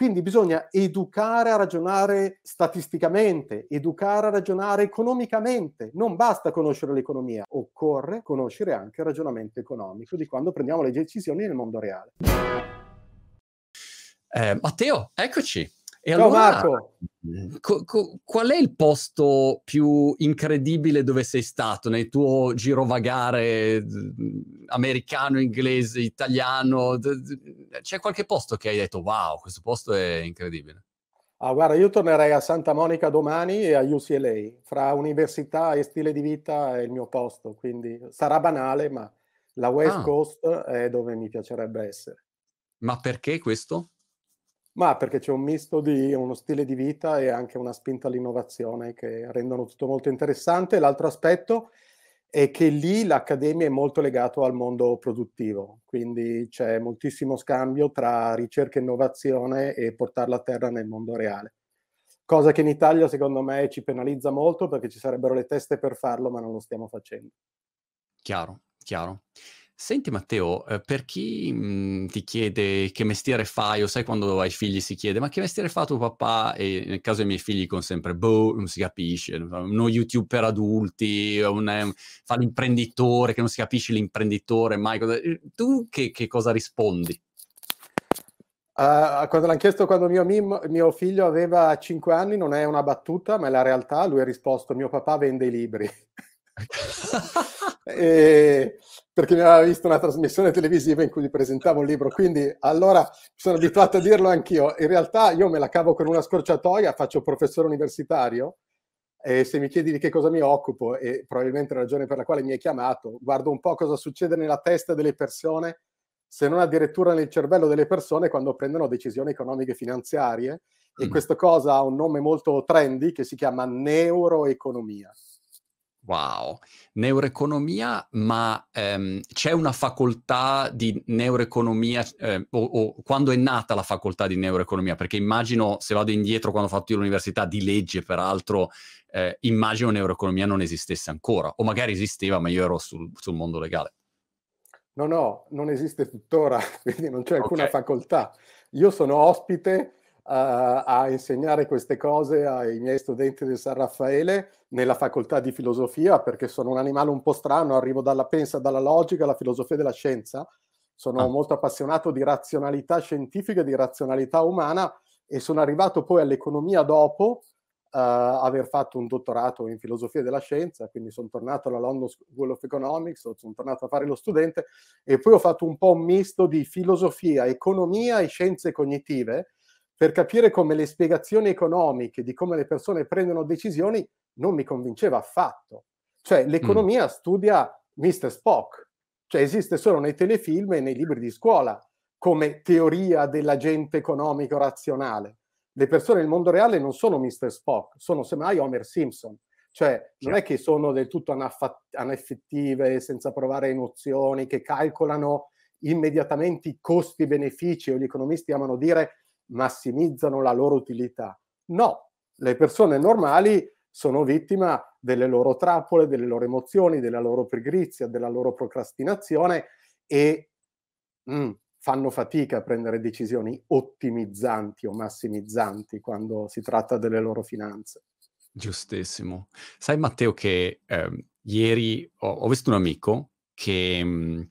Quindi bisogna educare a ragionare statisticamente, educare a ragionare economicamente. Non basta conoscere l'economia, occorre conoscere anche il ragionamento economico di quando prendiamo le decisioni nel mondo reale. Eh, Matteo, eccoci. E Ciao allora, Marco. Co- co- qual è il posto più incredibile dove sei stato nel tuo girovagare americano, inglese, italiano? C'è qualche posto che hai detto wow, questo posto è incredibile? Ah, guarda, io tornerei a Santa Monica domani e a UCLA. Fra università e stile di vita è il mio posto, quindi sarà banale, ma la West ah. Coast è dove mi piacerebbe essere. Ma perché questo? Ma perché c'è un misto di uno stile di vita e anche una spinta all'innovazione che rendono tutto molto interessante. L'altro aspetto è che lì l'accademia è molto legato al mondo produttivo, quindi c'è moltissimo scambio tra ricerca e innovazione e portarla a terra nel mondo reale. Cosa che in Italia secondo me ci penalizza molto perché ci sarebbero le teste per farlo, ma non lo stiamo facendo. Chiaro, chiaro. Senti Matteo, eh, per chi mh, mhmm, ti chiede che mestiere fai, o sai quando hai figli si chiede, ma che mestiere fa tuo papà? E nel caso dei miei figli con sempre, boh, non si capisce, uno YouTube per adulti, un, fa l'imprenditore, che non si capisce l'imprenditore mai. Cosa... Eh, tu che, che, cosa rispondi? Uh, quando l'hanno chiesto quando mio, mio, figlio aveva 5 anni, non è una battuta, ma è la realtà, lui ha risposto, mio papà vende i libri. E, perché mi aveva visto una trasmissione televisiva in cui gli presentavo un libro, quindi allora sono abituato a dirlo anch'io. In realtà io me la cavo con una scorciatoia, faccio professore universitario e se mi chiedi di che cosa mi occupo, e probabilmente la ragione per la quale mi hai chiamato, guardo un po' cosa succede nella testa delle persone, se non addirittura nel cervello delle persone quando prendono decisioni economiche e finanziarie. E mm. questa cosa ha un nome molto trendy che si chiama neuroeconomia. Wow, neuroeconomia, ma ehm, c'è una facoltà di neuroeconomia eh, o, o, quando è nata la facoltà di neuroeconomia? Perché immagino, se vado indietro quando ho fatto io l'università di legge, peraltro, eh, immagino neuroeconomia non esistesse ancora, o magari esisteva, ma io ero sul, sul mondo legale. No, no, non esiste tuttora, quindi non c'è alcuna okay. facoltà. Io sono ospite a, insegnare queste cose ai miei studenti del San Raffaele nella facoltà di filosofia perché sono un animale un po' strano, arrivo dalla pensa, dalla logica alla filosofia della scienza, sono ah. molto appassionato di razionalità scientifica, di razionalità umana e sono arrivato poi all'economia dopo uh, aver fatto un dottorato in filosofia della scienza, quindi sono tornato alla London School of Economics, sono tornato a fare lo studente e poi ho fatto un po' un misto di filosofia, economia e scienze cognitive per capire come le spiegazioni economiche di come le persone prendono decisioni non mi convinceva affatto. Cioè, l'economia mm. studia Mr. Spock, cioè esiste solo nei telefilm e nei libri di scuola come teoria dell'agente economico razionale. Le persone nel mondo reale non sono Mr. Spock, sono semmai Homer Simpson. Cioè, non è che sono del tutto anaffettive, senza provare emozioni, che calcolano immediatamente i costi e benefici, o gli economisti amano dire massimizzano la loro utilità. No, le persone normali sono vittima delle loro trappole, delle loro emozioni, della loro pigrizia, della loro procrastinazione e mm, fanno fatica a prendere decisioni ottimizzanti o massimizzanti quando si tratta delle loro finanze. Giustissimo. Sai Matteo che eh, ieri ho, ho, visto un amico che... Mh, mm,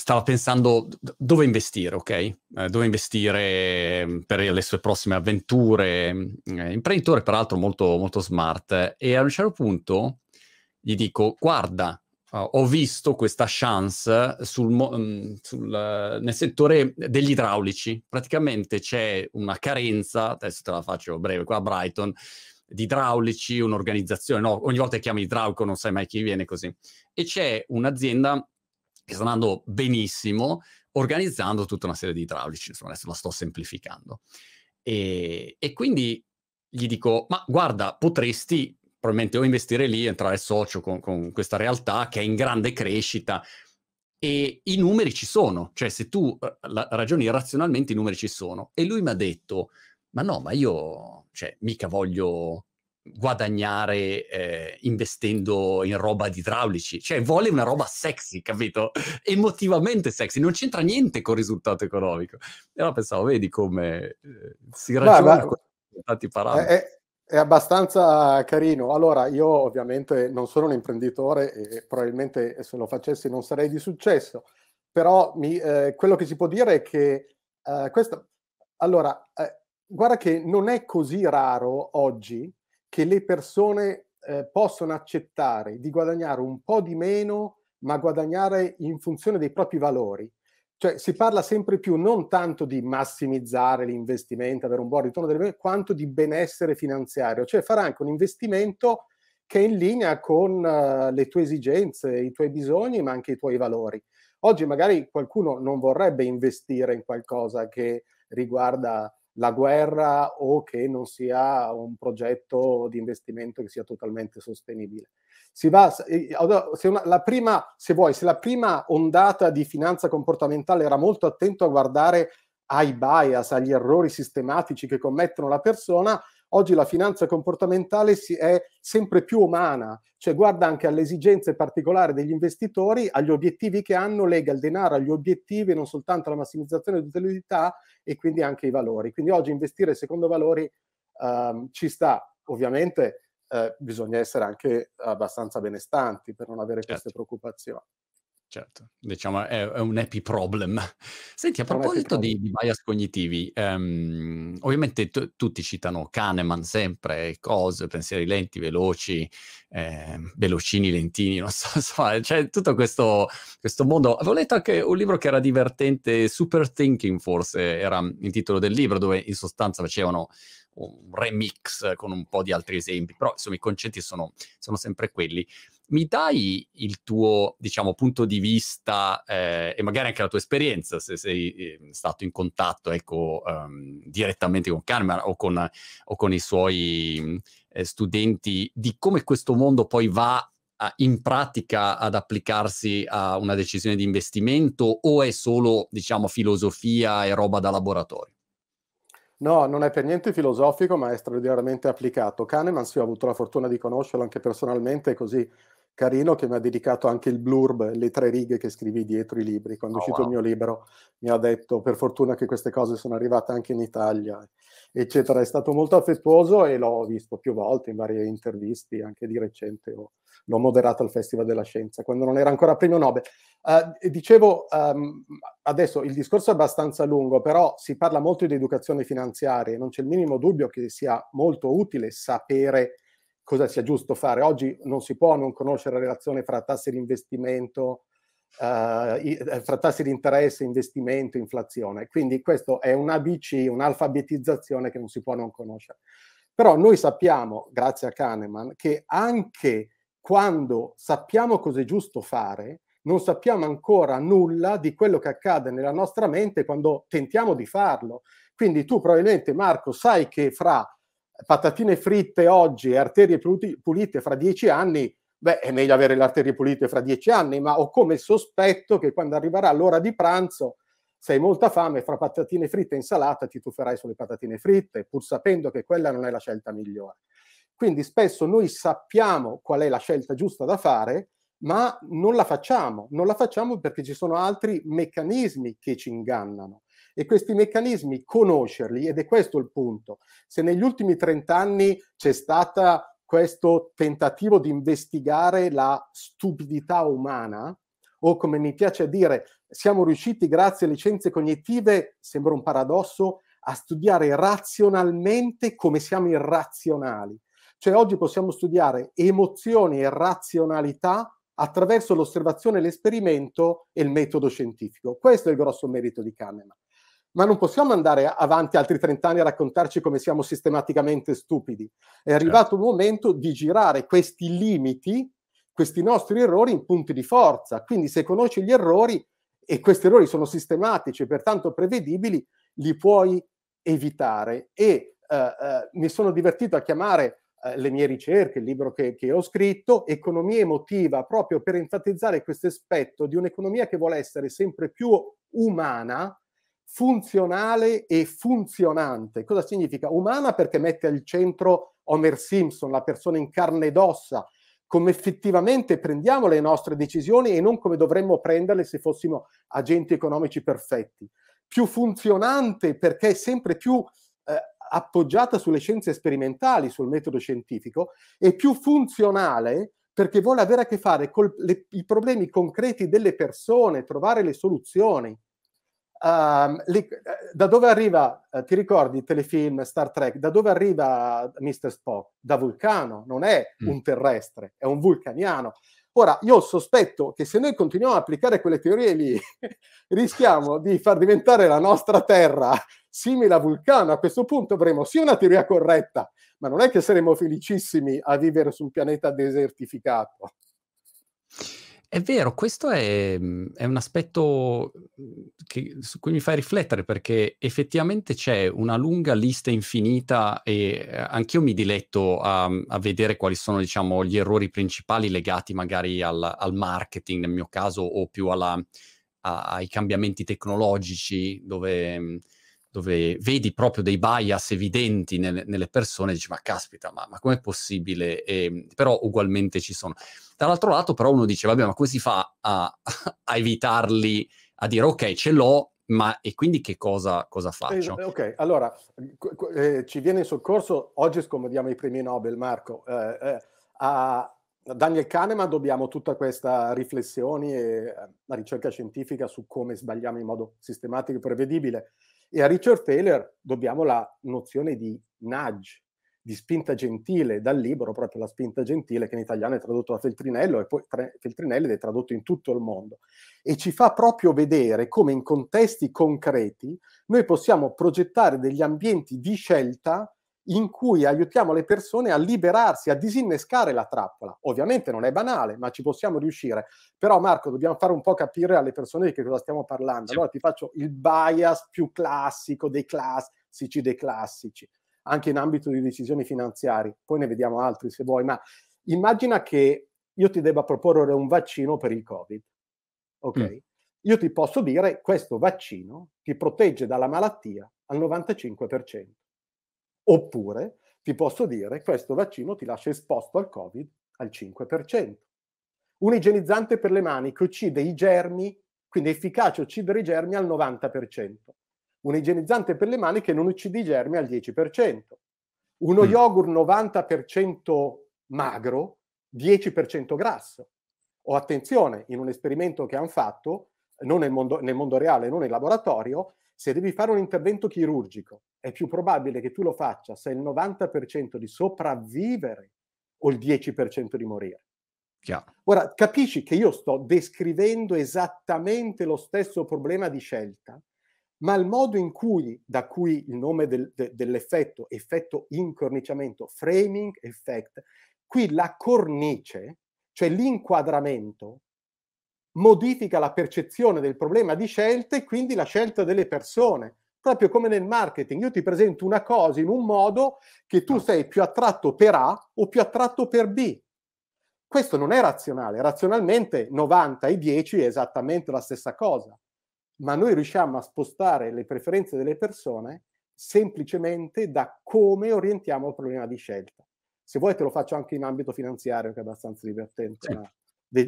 stava pensando dove investire, ok? Eh, dove investire mm, per le sue prossime avventure. Mm, eh, imprenditore, peraltro, molto, molto smart. E a un certo punto gli dico: Guarda, ho visto questa chance sul, um, sul, uh, nel settore degli idraulici. Praticamente c'è una carenza, adesso te la faccio breve, qua a Brighton, di idraulici, un'organizzazione, no, ogni volta chiami idraulico non sai mai chi viene così. E c'è un'azienda che sta andando benissimo, organizzando tutta una serie di idraulici, insomma adesso la sto semplificando. E, e quindi gli dico, ma guarda, potresti probabilmente o investire lì, entrare socio con, con questa realtà che è in grande crescita, e i numeri ci sono, cioè se tu la, ragioni razionalmente i numeri ci sono. E lui mi ha detto, ma no, ma io, cioè, mica voglio guadagnare eh, investendo in roba di idraulici, cioè vuole una roba sexy, capito? Emotivamente sexy, non c'entra niente con il risultato economico. E allora pensavo, vedi come eh, si raggiungono tanti parametri. È, è, abbastanza carino. Allora, io ovviamente non sono un imprenditore e probabilmente se lo facessi non sarei di successo, però mi, eh, quello che si può dire è che eh, questo... Allora, eh, guarda che non è così raro oggi che le persone eh, possono accettare di guadagnare un po' di meno, ma guadagnare in funzione dei propri valori. Cioè si parla sempre più non tanto di massimizzare l'investimento, avere un buon ritorno delle quanto di benessere finanziario, cioè fare anche un investimento che è in linea con uh, le tue esigenze, i tuoi bisogni, ma anche i tuoi valori. Oggi magari qualcuno non vorrebbe investire in qualcosa che riguarda la guerra o che non sia un progetto di investimento che sia totalmente sostenibile. Va, se, una, prima, se vuoi, se la prima ondata di finanza comportamentale era molto attento a guardare ai bias, agli errori sistematici che commettono la persona, oggi la finanza comportamentale è sempre più umana, cioè guarda anche alle esigenze particolari degli investitori, agli obiettivi che hanno, lega il denaro agli obiettivi, non soltanto alla massimizzazione dell'utilità e quindi anche i valori. Quindi oggi investire secondo valori um, ci sta, ovviamente eh, bisogna essere anche abbastanza benestanti per non avere certo. queste preoccupazioni certo, diciamo è, è, un happy problem. Senti, a proposito di, di, bias cognitivi, um, ovviamente t- tutti citano Kahneman sempre, cose, pensieri lenti, veloci, eh, velocini, lentini, non so, insomma, c'è tutto questo, questo mondo. Avevo letto anche un libro che era divertente, Super Thinking forse era il titolo del libro, dove in sostanza facevano un remix con un po' di altri esempi, però insomma i concetti sono, sono sempre quelli mi dai il tuo, diciamo, punto di vista eh, e magari anche la tua esperienza, se sei eh, stato in contatto, ecco, um, direttamente con Kahneman o con, o con i suoi eh, studenti, di come questo mondo poi va a, in pratica ad applicarsi a una decisione di investimento o è solo, diciamo, filosofia e roba da laboratorio? No, non è per niente filosofico, ma è straordinariamente applicato. Kahneman, sì, ho avuto la fortuna di conoscerlo anche personalmente, così carino che mi ha dedicato anche il blurb, le tre righe che scrivi dietro i libri. Quando è oh, uscito wow. il mio libro mi ha detto per fortuna che queste cose sono arrivate anche in Italia, eccetera. È stato molto affettuoso e l'ho visto più volte in varie interviste, anche di recente ho, l'ho moderato al Festival della Scienza, quando non era ancora premio Nobel. Uh, dicevo, um, adesso il discorso è abbastanza lungo, però si parla molto di educazione finanziaria e non c'è il minimo dubbio che sia molto utile sapere cosa sia giusto fare. Oggi non si può non conoscere la relazione fra tassi di investimento, uh, fra tassi di interesse, investimento, inflazione. Quindi questo è un ABC, un'alfabetizzazione che non si può non conoscere. Però noi sappiamo, grazie a Kahneman, che anche quando sappiamo cosa è giusto fare, non sappiamo ancora nulla di quello che accade nella nostra mente quando tentiamo di farlo. Quindi tu probabilmente, Marco, sai che fra patatine fritte oggi e arterie pulite fra dieci anni, beh, è meglio avere le arterie pulite fra dieci anni, ma ho come sospetto che quando arriverà l'ora di pranzo, se hai molta fame, fra patatine fritte e insalata ti tufferai sulle patatine fritte, pur sapendo che quella non è la scelta migliore. Quindi spesso noi sappiamo qual è la scelta giusta da fare, ma non la facciamo. Non la facciamo perché ci sono altri meccanismi che ci ingannano e questi meccanismi conoscerli, ed è questo il punto. Se negli ultimi 30 anni c'è stato questo tentativo di investigare la stupidità umana, o come mi piace dire, siamo riusciti grazie alle scienze cognitive, sembra un paradosso, a studiare razionalmente come siamo irrazionali. Cioè oggi possiamo studiare emozioni e razionalità attraverso l'osservazione, l'esperimento e il metodo scientifico. Questo è il grosso merito di Kahneman ma non possiamo andare avanti altri 30 anni a raccontarci come siamo sistematicamente stupidi. È arrivato certo. il momento di girare questi limiti, questi nostri errori in punti di forza. Quindi se conosci gli errori e questi errori sono sistematici e pertanto prevedibili, li puoi evitare. E uh, uh, mi sono divertito a chiamare uh, le mie ricerche, il libro che, che ho scritto, Economia emotiva, proprio per enfatizzare questo aspetto di un'economia che vuole essere sempre più umana, funzionale e funzionante. Cosa significa? Umana perché mette al centro Homer Simpson, la persona in carne ed ossa, come effettivamente prendiamo le nostre decisioni e non come dovremmo prenderle se fossimo agenti economici perfetti. Più funzionante perché è sempre più eh, appoggiata sulle scienze sperimentali, sul metodo scientifico, e più funzionale perché vuole avere a che fare con i problemi concreti delle persone, trovare le soluzioni. Uh, li, da dove arriva, uh, ti ricordi il telefilm Star Trek, da dove arriva Mr. Spock? Da Vulcano, non è mm. un terrestre, è un vulcaniano. Ora, io sospetto che se noi continuiamo a applicare quelle teorie lì, rischiamo di far diventare la nostra Terra simile a Vulcano. A questo punto avremo sì una teoria corretta, ma non è che saremo felicissimi a vivere su un pianeta desertificato. È vero, questo è, mhmm, è un aspetto mhmm, che, su cui mi fai riflettere perché effettivamente c'è una lunga lista infinita e eh, anch'io mi diletto a, a vedere quali sono diciamo, gli errori principali legati magari al, al marketing nel mio caso o più alla, a, ai cambiamenti tecnologici dove mhmm, dove vedi proprio dei bias evidenti nelle, nelle persone, dici ma caspita, ma, ma com'è possibile? E, però ugualmente ci sono. Dall'altro lato però uno dice, vabbè, ma come si fa a, a evitarli, a dire ok, ce l'ho, ma e quindi che cosa, cosa faccio? Eh, ok, allora eh, ci viene in soccorso, oggi scomodiamo i premi Nobel, Marco. Eh, eh a Daniel Kahneman dobbiamo tutta questa riflessione e eh, la ricerca scientifica su come sbagliamo in modo sistematico e prevedibile. E a Richard Taylor dobbiamo la nozione di nudge, di spinta gentile, dal libro proprio La spinta gentile, che in italiano è tradotto da Feltrinello e poi Feltrinelli ed è tradotto in tutto il mondo. E ci fa proprio vedere come in contesti concreti noi possiamo progettare degli ambienti di scelta in cui aiutiamo le persone a liberarsi, a disinnescare la trappola. Ovviamente non è banale, ma ci possiamo riuscire. Però Marco, dobbiamo fare un po' capire alle persone di che cosa stiamo parlando. Allora ti faccio il bias più classico dei classici dei classici, anche in ambito di decisioni finanziarie. Poi ne vediamo altri se vuoi, ma immagina che io ti debba proporre un vaccino per il Covid. Ok? Mm. Io ti posso dire questo vaccino ti protegge dalla malattia al 95%. Oppure ti posso dire questo vaccino ti lascia esposto al Covid al 5%. Un igienizzante per le mani che uccide i germi, quindi è efficace uccidere i germi al 90%. Un igienizzante per le mani che non uccide i germi al 10%. Uno mm. yogurt 90% magro, 10% grasso. O attenzione, in un esperimento che hanno fatto, non nel mondo, nel mondo reale, non nel laboratorio, se devi fare un intervento chirurgico, è più probabile che tu lo faccia se il 90% di sopravvivere o il 10% di morire. Chiaro. Ora, capisci che io sto descrivendo esattamente lo stesso problema di scelta, ma il modo in cui, da cui il nome del, de, dell'effetto, effetto incorniciamento, framing effect, qui la cornice, cioè l'inquadramento, modifica la percezione del problema di scelta e quindi la scelta delle persone. Proprio come nel marketing, io ti presento una cosa in un modo che tu sei più attratto per A o più attratto per B. Questo non è razionale, razionalmente 90 e 10 è esattamente la stessa cosa, ma noi riusciamo a spostare le preferenze delle persone semplicemente da come orientiamo il problema di scelta. Se vuoi te lo faccio anche in ambito finanziario, che è abbastanza divertente. Sì. Ma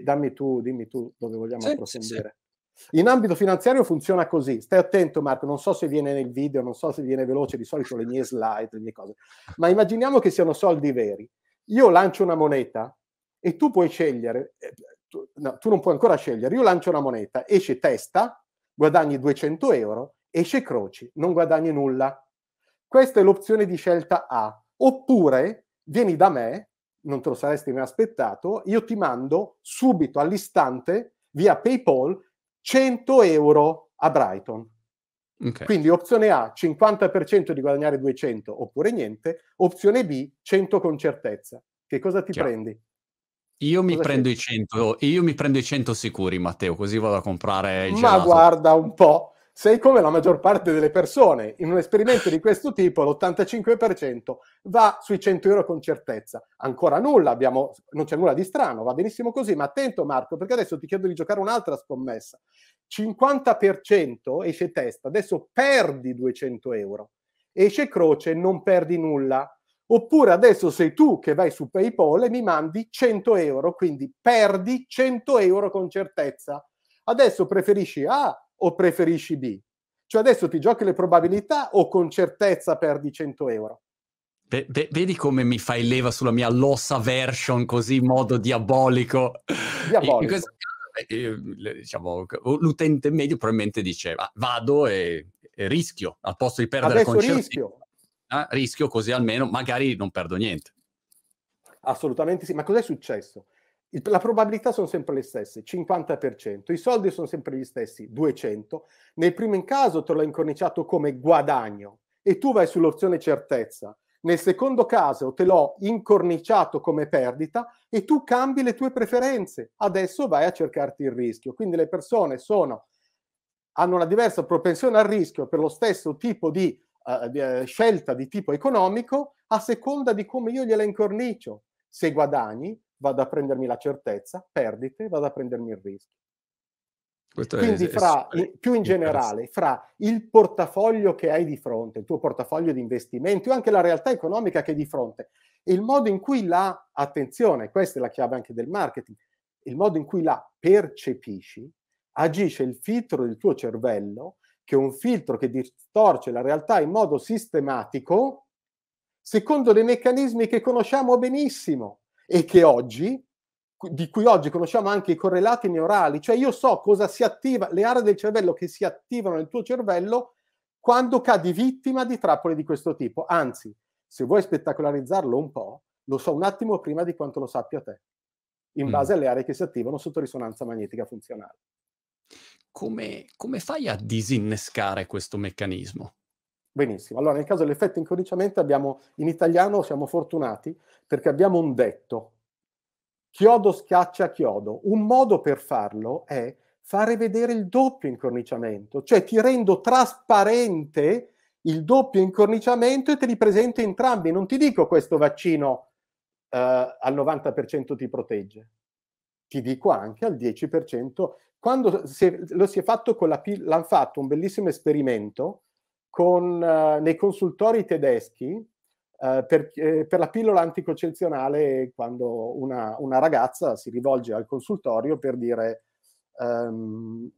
dammi tu, dimmi tu dove vogliamo sì, approfondire. Sì, sì. In ambito finanziario funziona così. Stai attento, Marco. Non so se viene nel video, non so se viene veloce. Di solito le mie slide, le mie cose. Ma immaginiamo che siano soldi veri. Io lancio una moneta e tu puoi scegliere. Eh, tu, no, tu non puoi ancora scegliere. Io lancio una moneta, esce testa, guadagni 200 euro, esce croci, non guadagni nulla. Questa è l'opzione di scelta A. Oppure vieni da me non te lo saresti mai aspettato, io ti mando subito all'istante via PayPal 100 euro a Brighton. Okay. Quindi opzione A 50% di guadagnare 200 oppure niente, opzione B 100 con certezza. Che cosa ti Chiaro. prendi? Io mi, prendo i 100, io mi prendo i 100 sicuri, Matteo, così vado a comprare il Ma guarda un po', sei come la maggior parte delle persone. In un esperimento di questo tipo l'85% va sui 100 euro con certezza. Ancora nulla, abbiamo, non c'è nulla di strano, va benissimo così, ma attento Marco, perché adesso ti chiedo di giocare un'altra scommessa. 50% esce testa, adesso perdi 200 euro. Esce croce, non perdi nulla. Oppure adesso sei tu che vai su PayPal e mi mandi 100 euro, quindi perdi 100 euro con certezza. Adesso preferisci A o preferisci B? Cioè adesso ti giochi le probabilità o con certezza perdi 100 euro? Ve- ve- vedi come mi fai leva sulla mia loss aversion così in modo diabolico? Diabolico. Questo caso, diciamo, l'utente medio probabilmente dice vado e, e, rischio, al posto di perdere Adesso rischio. Eh, rischio così almeno magari non perdo niente. Assolutamente sì, ma cos'è successo? la probabilità sono sempre le stesse, 50%, i soldi sono sempre gli stessi, 200. Nel primo caso te l'ho incorniciato come guadagno e tu vai sull'opzione certezza. Nel secondo caso te l'ho incorniciato come perdita e tu cambi le tue preferenze. Adesso vai a cercarti il rischio. Quindi le persone sono, hanno una diversa propensione al rischio per lo stesso tipo di, uh, scelta di tipo economico a seconda di come io gliela incornicio. Se guadagni, vado a prendermi la certezza, perdite, vado a prendermi il rischio. Questo Quindi, è, fra, è, più in generale, fra il portafoglio che hai di fronte, il tuo portafoglio di investimenti o anche la realtà economica che hai di fronte, e il modo in cui la, attenzione, questa è la chiave anche del marketing, il modo in cui la percepisci, agisce il filtro del tuo cervello, che è un filtro che distorce la realtà in modo sistematico, secondo dei meccanismi che conosciamo benissimo e che oggi, di cui oggi conosciamo anche i correlati neurali, cioè io so cosa si attiva, le aree del cervello che si attivano nel tuo cervello quando cadi vittima di trappole di questo tipo. Anzi, se vuoi spettacolarizzarlo un po', lo so un attimo prima di quanto lo sappia te, in mm. base alle aree che si attivano sotto risonanza magnetica funzionale. Come, come fai a disinnescare questo meccanismo? Benissimo. Allora, nel caso dell'effetto incorniciamento abbiamo, in italiano siamo fortunati perché abbiamo un detto. Chiodo schiaccia chiodo. Un modo per farlo è fare vedere il doppio incorniciamento, cioè ti rendo trasparente il doppio incorniciamento e te li presento entrambi. Non ti dico questo vaccino eh, al 90% ti protegge, ti dico anche al 10%. Quando si, lo si è fatto con la l'hanno fatto un bellissimo esperimento con, uh, nei consultori tedeschi uh, per, eh, per, la pillola anticoncezionale quando una, una, ragazza si rivolge al consultorio per dire um,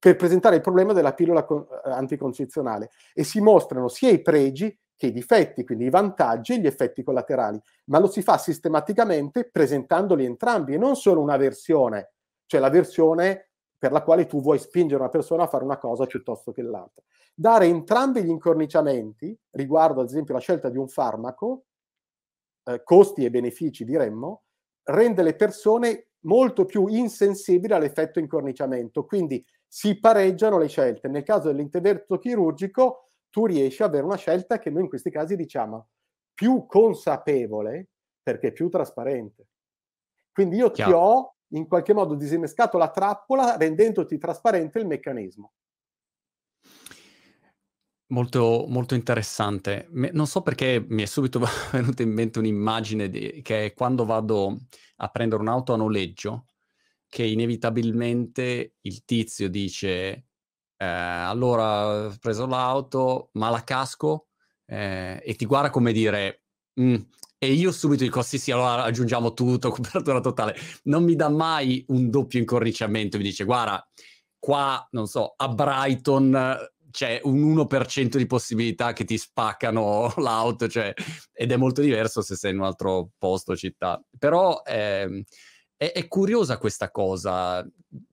per presentare il problema della pillola con, uh, anticoncezionale e si mostrano sia i pregi che i difetti, quindi i vantaggi e gli effetti collaterali, ma lo si fa sistematicamente presentandoli entrambi e non solo una versione, cioè la versione per la quale tu vuoi spingere una persona a fare una cosa piuttosto che l'altra. Dare entrambi gli incorniciamenti riguardo ad esempio la scelta di un farmaco, eh, costi e benefici diremmo, rende le persone molto più insensibili all'effetto incorniciamento, quindi si pareggiano le scelte. Nel caso dell'intervento chirurgico tu riesci ad avere una scelta che noi in questi casi diciamo più consapevole perché più trasparente. Quindi io Chiaro. ti ho in qualche modo disinnescato la trappola rendendoti trasparente il meccanismo. Molto, molto interessante. non so perché mi è subito venuta in mente un'immagine di, che è quando vado a prendere un'auto a noleggio, che inevitabilmente il tizio dice eh, allora ho preso l'auto, ma la casco eh, e ti guarda come dire mm, e io subito dico sì sì allora aggiungiamo tutto, copertura totale. Non mi dà mai un doppio incorniciamento, mi dice guarda qua non so a Brighton c'è un 1% di possibilità che ti spaccano l'auto, cioè, ed è molto diverso se sei in un altro posto, città. Però eh, è, è, curiosa questa cosa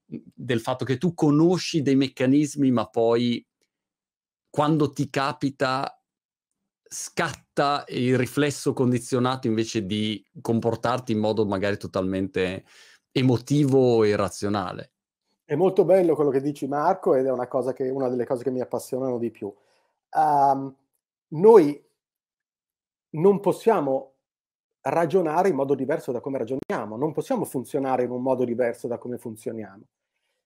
del fatto che tu conosci dei meccanismi, ma poi quando ti capita scatta il riflesso condizionato invece di comportarti in modo magari totalmente emotivo e irrazionale. È molto bello quello che dici Marco ed è una, che, una delle cose che mi appassionano di più. Um, noi non possiamo ragionare in modo diverso da come ragioniamo, non possiamo funzionare in un modo diverso da come funzioniamo.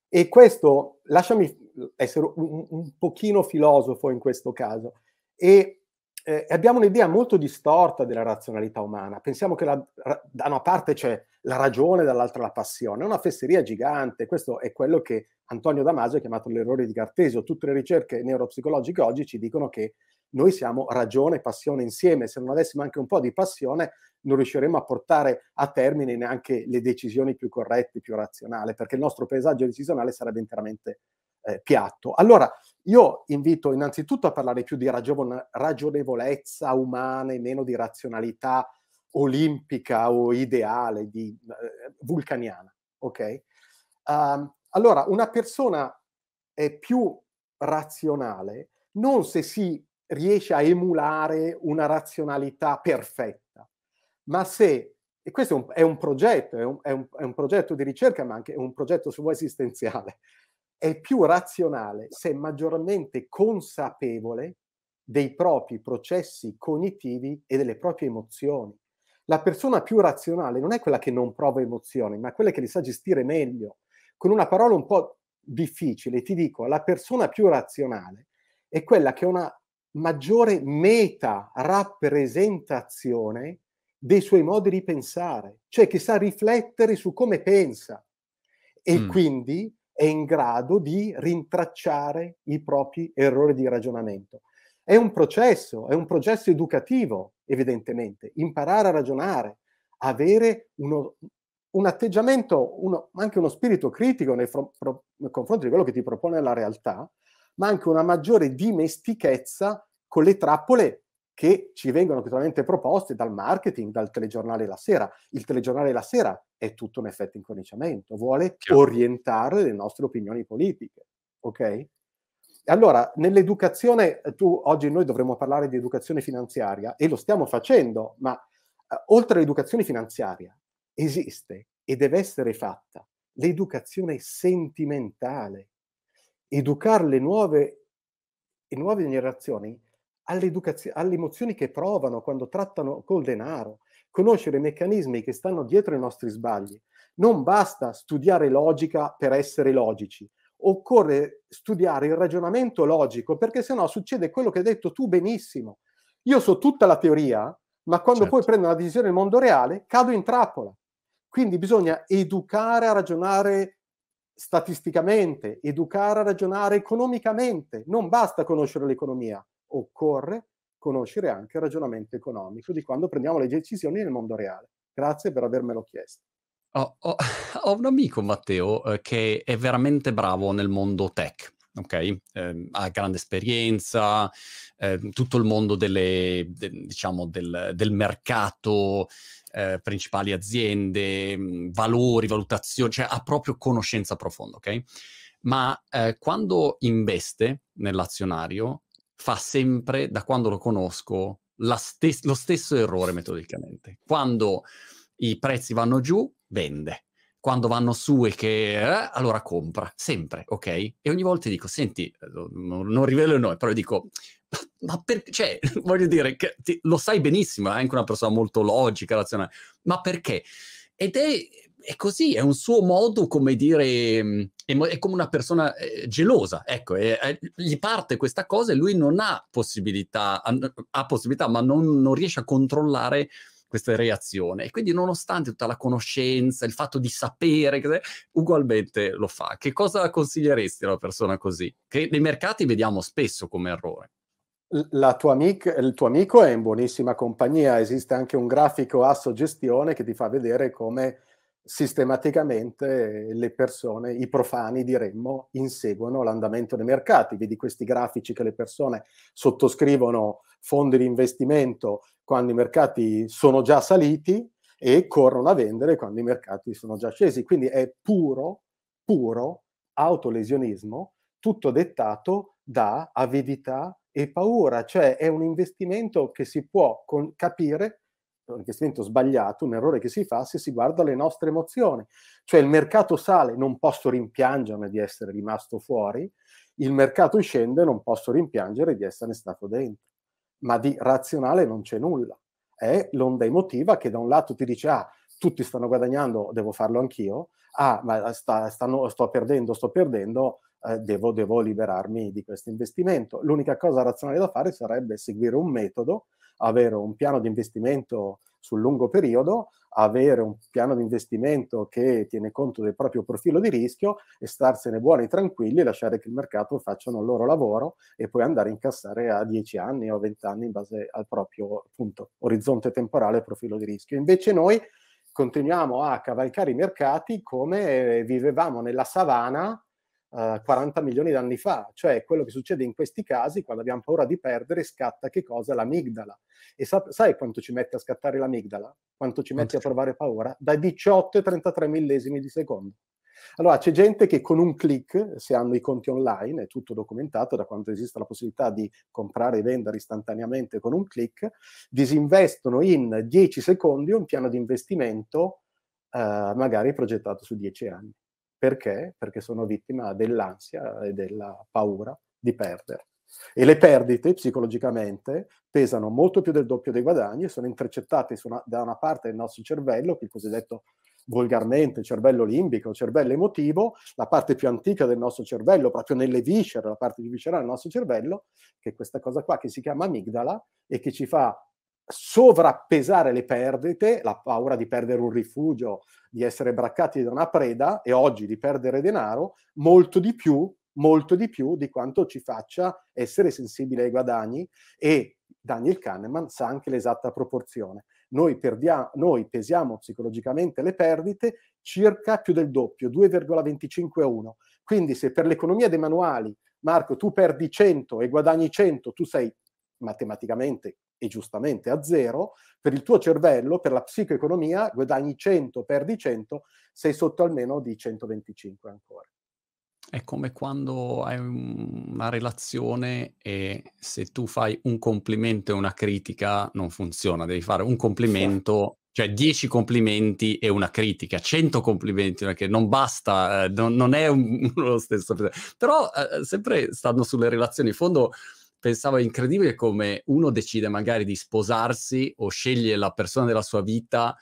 E questo, lasciami essere un, un pochino filosofo in questo caso. E eh, abbiamo un'idea molto distorta della razionalità umana. Pensiamo che la, da una parte c'è la ragione, dall'altra la passione. È una fesseria gigante. Questo è quello che Antonio Damasio ha chiamato l'errore di Cartesio. Tutte le ricerche neuropsicologiche oggi ci dicono che noi siamo ragione e passione insieme. Se non avessimo anche un po' di passione, non riusciremo a portare a termine neanche le decisioni più corrette, più razionali, perché il nostro paesaggio decisionale sarebbe interamente eh, piatto. Allora, io invito innanzitutto a parlare più di ragion- ragionevolezza umana e meno di razionalità olimpica o ideale, di, eh, vulcaniana. Ok? Uh, allora, una persona è più razionale non se si riesce a emulare una razionalità perfetta, ma se, e questo è un, è un progetto, è un, è, un, è un, progetto di ricerca, ma anche un progetto su voi esistenziale, è più razionale se è maggiormente consapevole dei propri processi cognitivi e delle proprie emozioni. La persona più razionale non è quella che non prova emozioni, ma quella che li sa gestire meglio. Con una parola un po' difficile, ti dico, la persona più razionale è quella che ha una maggiore meta rappresentazione dei suoi modi di pensare, cioè che sa riflettere su come pensa e mm. quindi è in grado di rintracciare i propri errori di ragionamento. È un processo, è un processo educativo, evidentemente, imparare a ragionare, avere uno, un atteggiamento, uno, anche uno spirito critico nei, fro, nei confronti di quello che ti propone la realtà, ma anche una maggiore dimestichezza con le trappole che ci vengono naturalmente proposte dal marketing, dal telegiornale La Sera. Il telegiornale La Sera è tutto un effetto incorniciamento, vuole Chiaro. orientare le nostre opinioni politiche, ok? Allora, nell'educazione, tu oggi noi dovremmo parlare di educazione finanziaria e lo stiamo facendo, ma eh, oltre all'educazione finanziaria esiste e deve essere fatta l'educazione sentimentale, educare le nuove, le nuove generazioni alle emozioni che provano quando trattano col denaro, conoscere i meccanismi che stanno dietro i nostri sbagli. Non basta studiare logica per essere logici, occorre studiare il ragionamento logico perché sennò succede quello che hai detto tu benissimo. Io so tutta la teoria, ma quando certo. poi prendo una decisione nel mondo reale cado in trappola. Quindi bisogna educare a ragionare statisticamente, educare a ragionare economicamente. Non basta conoscere l'economia, occorre conoscere anche il ragionamento economico di quando prendiamo le decisioni nel mondo reale. Grazie per avermelo chiesto. Ho, ho, ho un amico, Matteo, eh, che è veramente bravo nel mondo tech, ok? Eh, ha grande esperienza, eh, tutto il mondo delle, de, diciamo, del, del mercato, eh, principali aziende, mh, valori, valutazioni, cioè ha proprio conoscenza profonda, ok? Ma eh, quando investe nell'azionario fa sempre, da quando lo conosco, stes- lo stesso errore metodicamente. Quando i prezzi vanno giù, vende. Quando vanno su e che... Eh, allora compra, sempre, ok? E ogni volta dico, senti, eh, non, rivelo il nome, però dico, ma perché, cioè, voglio dire, ti, lo sai benissimo, è anche una persona molto logica, razionale, ma perché? Ed è, è così, è un suo modo, come dire, mm, è, come una persona eh, gelosa, ecco, è, è, gli parte questa cosa e lui non ha possibilità, ha, possibilità, ma non, non riesce a controllare questa reazione. E quindi, nonostante tutta la conoscenza, il fatto di sapere, ugualmente lo fa. Che cosa consiglieresti a una persona così? Che nei mercati vediamo spesso come errore. Tua amica, il tuo amico è in buonissima compagnia, esiste anche un grafico a suggestione che ti fa vedere come sistematicamente le persone, i profani diremmo, inseguono l'andamento dei mercati. Vedi questi grafici che le persone sottoscrivono fondi di investimento quando i mercati sono già saliti e corrono a vendere quando i mercati sono già scesi. Quindi è puro, puro autolesionismo, tutto dettato da avidità e paura, cioè è un investimento che si può con- capire un investimento sbagliato, un errore che si fa se si guarda le nostre emozioni. Cioè il mercato sale, non posso rimpiangerne di essere rimasto fuori, il mercato scende, non posso rimpiangere di essere stato dentro. Ma di razionale non c'è nulla. È l'onda emotiva che da un lato ti dice, ah, tutti stanno guadagnando, devo farlo anch'io, ah, ma sta, stanno, sto perdendo, sto perdendo, eh, devo, devo liberarmi di questo investimento. L'unica cosa razionale da fare sarebbe seguire un metodo, avere un piano di investimento sul lungo periodo, avere un piano di investimento che tiene conto del proprio profilo di rischio e starsene buoni e tranquilli lasciare che il mercato facciano il loro lavoro e poi andare a incassare a 10 anni o 20 anni in base al proprio appunto, orizzonte temporale e profilo di rischio. Invece noi continuiamo a cavalcare i mercati come vivevamo nella savana 40 eh, milioni di anni fa, cioè quello che succede in questi casi quando abbiamo paura di perdere scatta che cosa? L'amigdala. E sa- sai quanto ci mette a scattare l'amigdala? Quanto ci mette a provare paura? Da 18 ai 33 millesimi di secondo. Allora c'è gente che con un click, se hanno i conti online, è tutto documentato da quando esiste la possibilità di comprare e vendere istantaneamente con un click, disinvestono in 10 secondi un piano di investimento eh, magari progettato su 10 anni. Perché? Perché sono vittima dell'ansia e della paura di perdere. E le perdite psicologicamente pesano molto più del doppio dei guadagni e sono intercettate da una parte del nostro cervello, che il cosiddetto volgarmente cervello limbico, cervello emotivo, la parte più antica del nostro cervello, proprio nelle viscere, la parte più viscerale del nostro cervello, che è questa cosa qua che si chiama amigdala e che ci fa sovrappesare le perdite, la paura di perdere un rifugio, di essere braccati da una preda e oggi di perdere denaro, molto di più, molto di più di quanto ci faccia essere sensibili ai guadagni e Daniel Kahneman sa anche l'esatta proporzione. Noi, perdiamo, noi pesiamo psicologicamente le perdite circa più del doppio, 2,25 a 1. Quindi se per l'economia dei manuali, Marco, tu perdi 100 e guadagni 100, tu sei matematicamente e giustamente a zero, per il tuo cervello, per la psicoeconomia, guadagni 100, perdi 100, sei sotto almeno di 125 ancora. È come quando hai una relazione e se tu fai un complimento e una critica non funziona, devi fare un complimento, cioè 10 complimenti e una critica, 100 complimenti, perché non basta, eh, non, non, è un, lo stesso. Però eh, sempre stando sulle relazioni, in fondo pensavo incredibile come uno decide magari di sposarsi o sceglie la persona della sua vita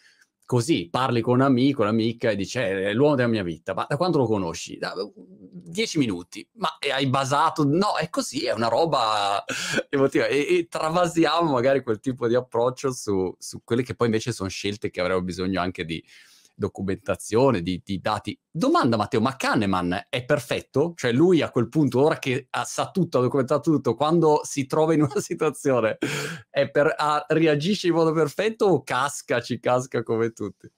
così, parli con un amico, un'amica e dice eh, è l'uomo della mia vita, ma da quando lo conosci? Da dieci minuti, ma hai basato? No, è così, è una roba emotiva e, e travasiamo magari quel tipo di approccio su, su quelle che poi invece sono scelte che avremo bisogno anche di documentazione, di, di, dati. Domanda Matteo, ma Kahneman è perfetto? Cioè lui a quel punto, ora che sa tutto, ha documentato tutto, quando si trova in una situazione, per, a, reagisce in modo perfetto o casca, ci casca come tutti?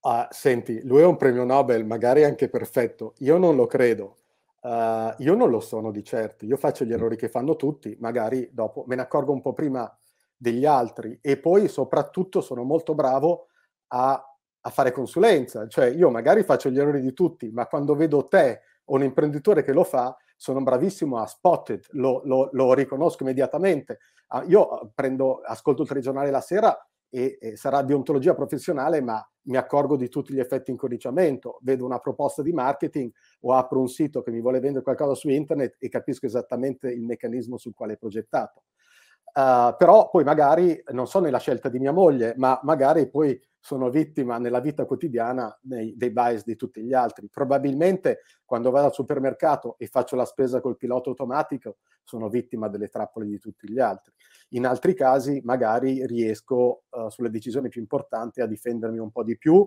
Ah, senti, lui è un premio Nobel, magari anche perfetto. Io non lo credo. Uh, io non lo sono di certo. Io faccio gli mm. errori che fanno tutti, magari dopo me ne accorgo un po' prima degli altri e poi soprattutto sono molto bravo a, a fare consulenza. Cioè io magari faccio gli errori di tutti, ma quando vedo te o un imprenditore che lo fa, sono bravissimo a spotted, lo, lo, lo riconosco immediatamente. Uh, io prendo, ascolto il telegiornale la sera e, e, sarà deontologia professionale, ma mi accorgo di tutti gli effetti in coriciamento. Vedo una proposta di marketing o apro un sito che mi vuole vendere qualcosa su internet e capisco esattamente il meccanismo sul quale è progettato. Uh, però poi magari, non so nella scelta di mia moglie, ma magari poi sono vittima nella vita quotidiana dei, dei, bias di tutti gli altri. Probabilmente quando vado al supermercato e faccio la spesa col pilota automatico sono vittima delle trappole di tutti gli altri. In altri casi magari riesco uh, sulle decisioni più importanti a difendermi un po' di più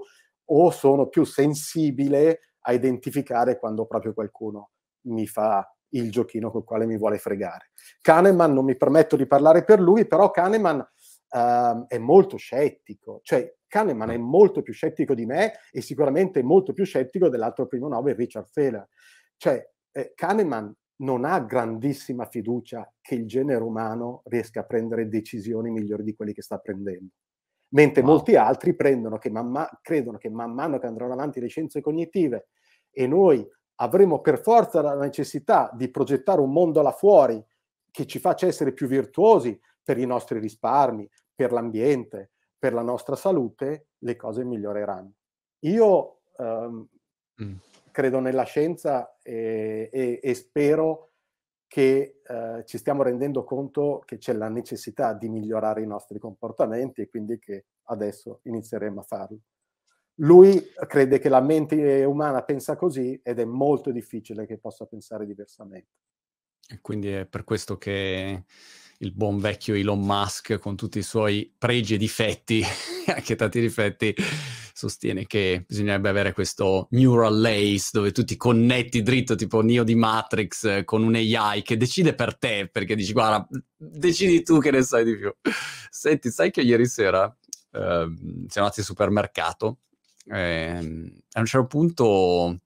o sono più sensibile a identificare quando proprio qualcuno mi fa il giochino col quale mi vuole fregare. Kahneman, non mi permetto di parlare per lui, però Kahneman uh, è molto scettico, cioè Kahneman è molto più scettico di me e sicuramente molto più scettico dell'altro primo Nobel, Richard Thaler. Cioè, eh, Kahneman non ha grandissima fiducia che il genere umano riesca a prendere decisioni migliori di quelle che sta prendendo. Mentre wow. molti altri che man credono che man mano che andranno avanti le scienze cognitive e noi avremo per forza la necessità di progettare un mondo là fuori che ci faccia essere più virtuosi per i nostri risparmi, per l'ambiente, per la nostra salute, le cose miglioreranno. Io um, mm. credo nella scienza e, e, e spero che uh, ci stiamo rendendo conto che c'è la necessità di migliorare i nostri comportamenti e quindi che adesso inizieremo a farlo. Lui crede che la mente umana pensa così ed è molto difficile che possa pensare diversamente. E quindi è per questo che il buon vecchio Elon Musk, con tutti i suoi pregi e difetti, anche tanti difetti, sostiene che bisognerebbe avere questo neural lace dove tu ti connetti dritto, tipo Neo di Matrix, con un AI che decide per te, perché dici, guarda, decidi tu che ne sai di più. Senti, sai che ieri sera eh, siamo andati al supermercato e a un certo punto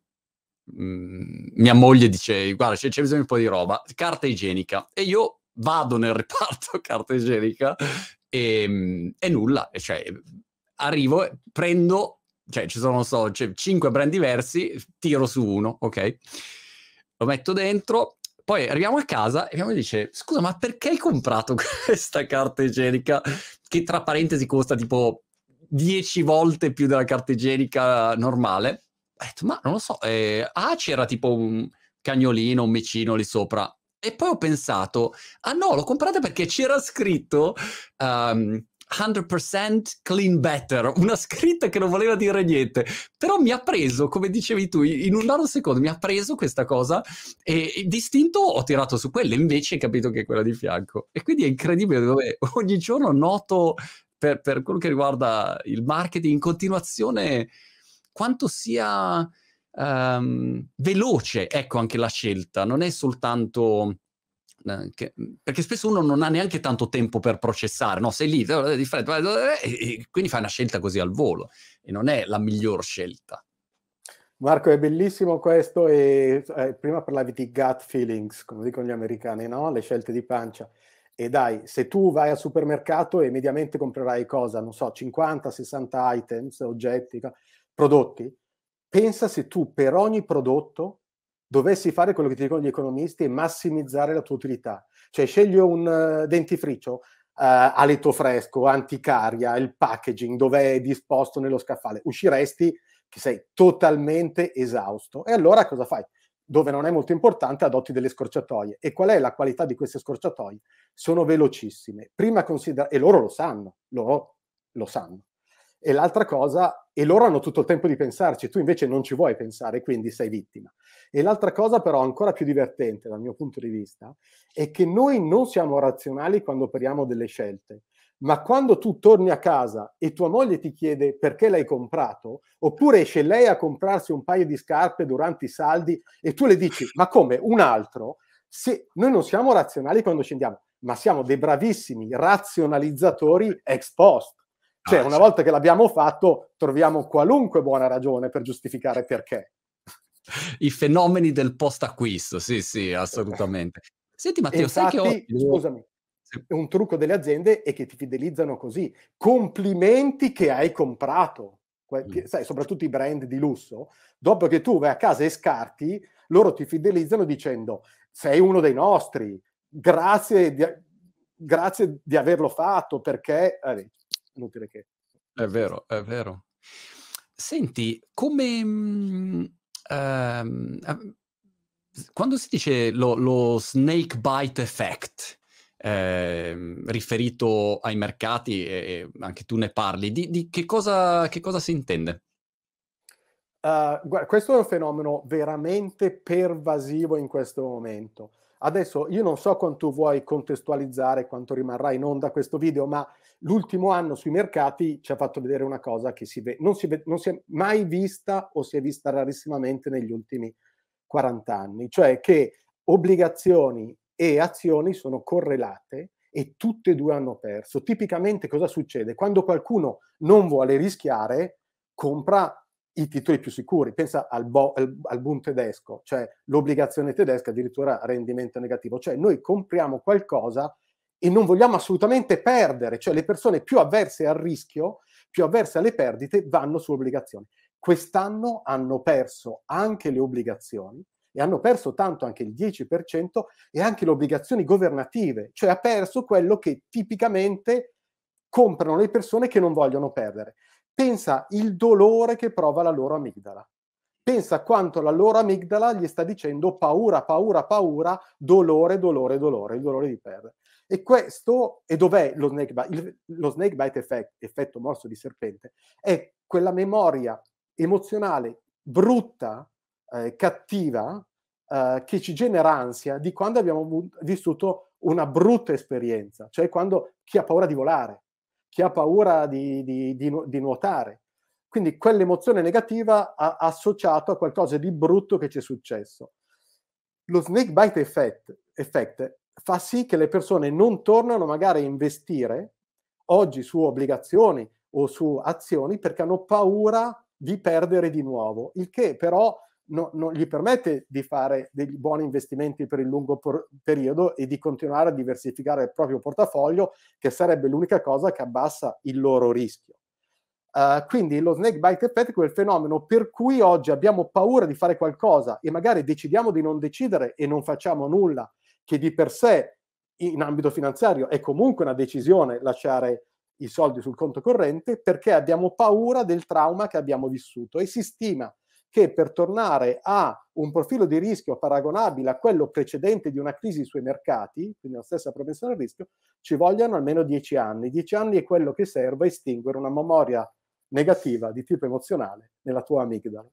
mh, mia moglie dice, guarda, c'è, c'è bisogno di un po' di roba, carta igienica. E io vado nel reparto carta igienica e, e nulla, cioè arrivo, prendo, cioè ci sono, so, cioè, cinque brand diversi, tiro su uno, ok? Lo metto dentro, poi arriviamo a casa e mi dice, scusa, ma perché hai comprato questa carta igienica che tra parentesi costa tipo 10 volte più della carta igienica normale? Ho detto, ma non lo so, eh, ah c'era tipo un cagnolino, un micino lì sopra. E poi ho pensato, ah no, l'ho comprata perché c'era scritto um, 100% clean better, una scritta che non voleva dire niente, però mi ha preso, come dicevi tu, in un secondo mi ha preso questa cosa e distinto ho tirato su quella, invece capito che è quella di fianco. E quindi è incredibile dove ogni giorno noto per, per quello che riguarda il marketing in continuazione quanto sia um, veloce, ecco anche la scelta, non è soltanto eh, che, perché spesso uno non ha neanche tanto tempo per processare, no? Sei lì eh, di fretta, e, e quindi fai una scelta così al volo e non è la miglior scelta. Marco, è bellissimo questo e eh, prima parlavi di gut feelings, come dicono gli americani, no? Le scelte di pancia. E dai, se tu vai al supermercato e mediamente comprerai cosa, non so, 50, 60 items, oggetti, prodotti, pensa se tu per ogni prodotto dovessi fare quello che ti dicono gli economisti e massimizzare la tua utilità. Cioè scegli un uh, dentifricio uh, a letto fresco, anticaria, il packaging, dove è disposto nello scaffale, usciresti che sei totalmente esausto. E allora cosa fai? Dove non è molto importante, adotti delle scorciatoie. E qual è la qualità di queste scorciatoie? Sono velocissime. Prima considera, e loro lo sanno, loro lo sanno. E l'altra cosa, e loro hanno tutto il tempo di pensarci, tu invece non ci vuoi pensare, quindi sei vittima. E l'altra cosa però ancora più divertente dal mio punto di vista è che noi non siamo razionali quando operiamo delle scelte, ma quando tu torni a casa e tua moglie ti chiede perché l'hai comprato, oppure esce lei a comprarsi un paio di scarpe durante i saldi e tu le dici ma come un altro, se noi non siamo razionali quando scendiamo, ma siamo dei bravissimi razionalizzatori ex post. Cioè, ah, una volta che l'abbiamo fatto, troviamo qualunque buona ragione per giustificare perché. I fenomeni del post-acquisto, sì, sì, assolutamente. Senti Matteo, Infatti, sai che ho... Scusami, un trucco delle aziende è che ti fidelizzano così. Complimenti che hai comprato. Mm. Sai, soprattutto i brand di lusso, dopo che tu vai a casa e scarti, loro ti fidelizzano dicendo sei uno dei nostri, grazie di, grazie di averlo fatto perché... Eh, inutile che... È vero, è vero. Senti, come... Mh, ehm, quando si dice lo, lo snake bite effect, eh, riferito ai mercati, e anche tu ne parli, di, di che, cosa, che, cosa, si intende? Uh, guarda, questo è un fenomeno veramente pervasivo in questo momento. Adesso io non so quanto vuoi contestualizzare, quanto rimarrà in onda questo video, ma l'ultimo anno sui mercati ci ha fatto vedere una cosa che si ve- non, si ve- non si è mai vista o si è vista rarissimamente negli ultimi 40 anni, cioè che obbligazioni e azioni sono correlate e tutte e due hanno perso. Tipicamente cosa succede? Quando qualcuno non vuole rischiare, compra i titoli più sicuri. Pensa al, bo- al, boom tedesco, cioè l'obbligazione tedesca addirittura rendimento negativo. Cioè noi compriamo qualcosa e non vogliamo assolutamente perdere, cioè le persone più avverse al rischio, più avverse alle perdite, vanno su obbligazioni. Quest'anno hanno perso anche le obbligazioni e hanno perso tanto anche il 10% e anche le obbligazioni governative, cioè ha perso quello che tipicamente comprano le persone che non vogliono perdere. Pensa il dolore che prova la loro amigdala. Pensa quanto la loro amigdala gli sta dicendo paura, paura, paura, dolore, dolore, dolore, il dolore di perdere. E questo, e dov'è lo snake bite? Il, lo snake bite effect, effetto morso di serpente, è quella memoria emozionale brutta, eh, cattiva, eh, che ci genera ansia di quando abbiamo vissuto una brutta esperienza, cioè quando chi ha paura di volare, chi ha paura di, di, di, di nuotare. Quindi quell'emozione negativa ha associato a qualcosa di brutto che ci è successo. Lo snake bite effect, effect fa sì che le persone non tornano magari a investire oggi su obbligazioni o su azioni perché hanno paura di perdere di nuovo, il che però no, non gli permette di fare dei buoni investimenti per il lungo por- periodo e di continuare a diversificare il proprio portafoglio, che sarebbe l'unica cosa che abbassa il loro rischio. Uh, quindi lo snake bite effect è quel fenomeno per cui oggi abbiamo paura di fare qualcosa e magari decidiamo di non decidere e non facciamo nulla, che di per sé in ambito finanziario è comunque una decisione lasciare i soldi sul conto corrente perché abbiamo paura del trauma che abbiamo vissuto e si stima che per tornare a un profilo di rischio paragonabile a quello precedente di una crisi sui mercati, quindi la stessa propensione al rischio, ci vogliono almeno dieci anni. Dieci anni è quello che serve a estinguere una memoria negativa di tipo emozionale nella tua amigdala.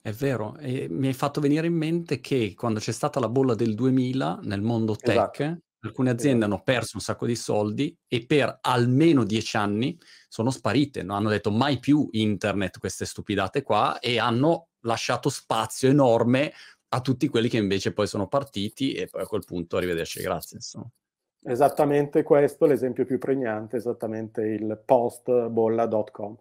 È vero, e mi hai fatto venire in mente che quando c'è stata la bolla del 2000 nel mondo tech, esatto. Alcune aziende hanno perso un sacco di soldi e per almeno dieci anni sono sparite, non hanno detto mai più internet queste stupidate qua e hanno lasciato spazio enorme a tutti quelli che invece poi sono partiti e poi a quel punto arrivederci, grazie. Insomma. Esattamente questo, l'esempio più pregnante, esattamente il postbolla.com.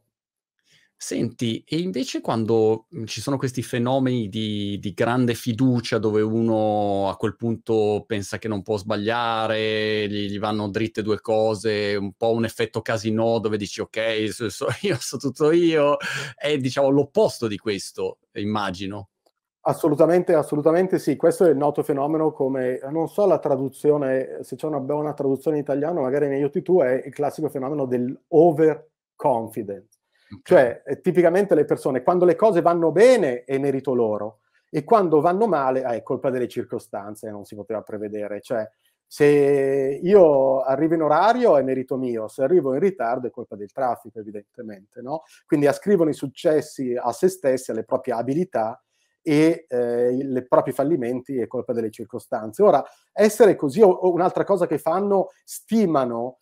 Senti, e invece quando mhmm, ci sono questi fenomeni di, di grande fiducia dove uno a quel punto pensa che non può sbagliare, gli, gli vanno dritte due cose, un po' un effetto casino dove dici ok, so, so io, so tutto io, è diciamo l'opposto di questo, immagino. Assolutamente, assolutamente sì, questo è il noto fenomeno come, non so la traduzione, se c'è una buona traduzione in italiano, magari mi aiuti tu, è il classico fenomeno dell'overconfidence cioè, eh, tipicamente le persone, quando le cose vanno bene è merito loro e quando vanno male ah, è colpa delle circostanze, non si poteva prevedere. Cioè, se io arrivo in orario è merito mio, se arrivo in ritardo è colpa del traffico, evidentemente. No? Quindi ascrivono i successi a se stessi, alle proprie abilità e eh, i propri fallimenti è colpa delle circostanze. Ora, essere così o, un'altra cosa che fanno, stimano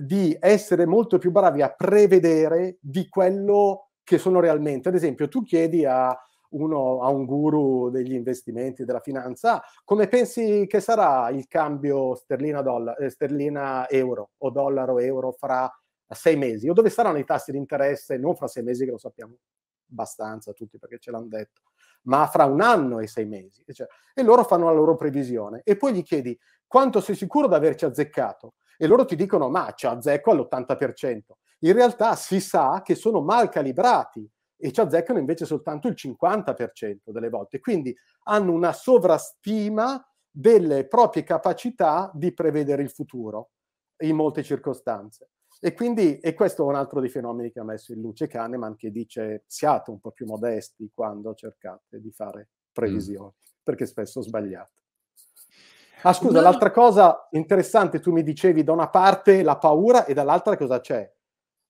di essere molto più bravi a prevedere di quello che sono realmente. Ad esempio, tu chiedi a, uno, a un guru degli investimenti, della finanza, come pensi che sarà il cambio sterlina, dollaro, eh, sterlina euro o dollaro euro fra sei mesi? O dove saranno i tassi di interesse? Non fra sei mesi, che lo sappiamo abbastanza tutti perché ce l'hanno detto, ma fra un anno e sei mesi. Cioè, e loro fanno la loro previsione. E poi gli chiedi quanto sei sicuro di averci azzeccato? E loro ti dicono ma ci azzecco all'80%. In realtà si sa che sono mal calibrati e ci azzeccano invece soltanto il 50% delle volte. Quindi hanno una sovrastima delle proprie capacità di prevedere il futuro in molte circostanze. E quindi, e questo è un altro dei fenomeni che ha messo in luce Kahneman, che dice siate un po' più modesti quando cercate di fare previsioni, mm. perché spesso sbagliate. Ah, scusa, no. l'altra cosa interessante, tu mi dicevi da una parte la paura e dall'altra cosa c'è?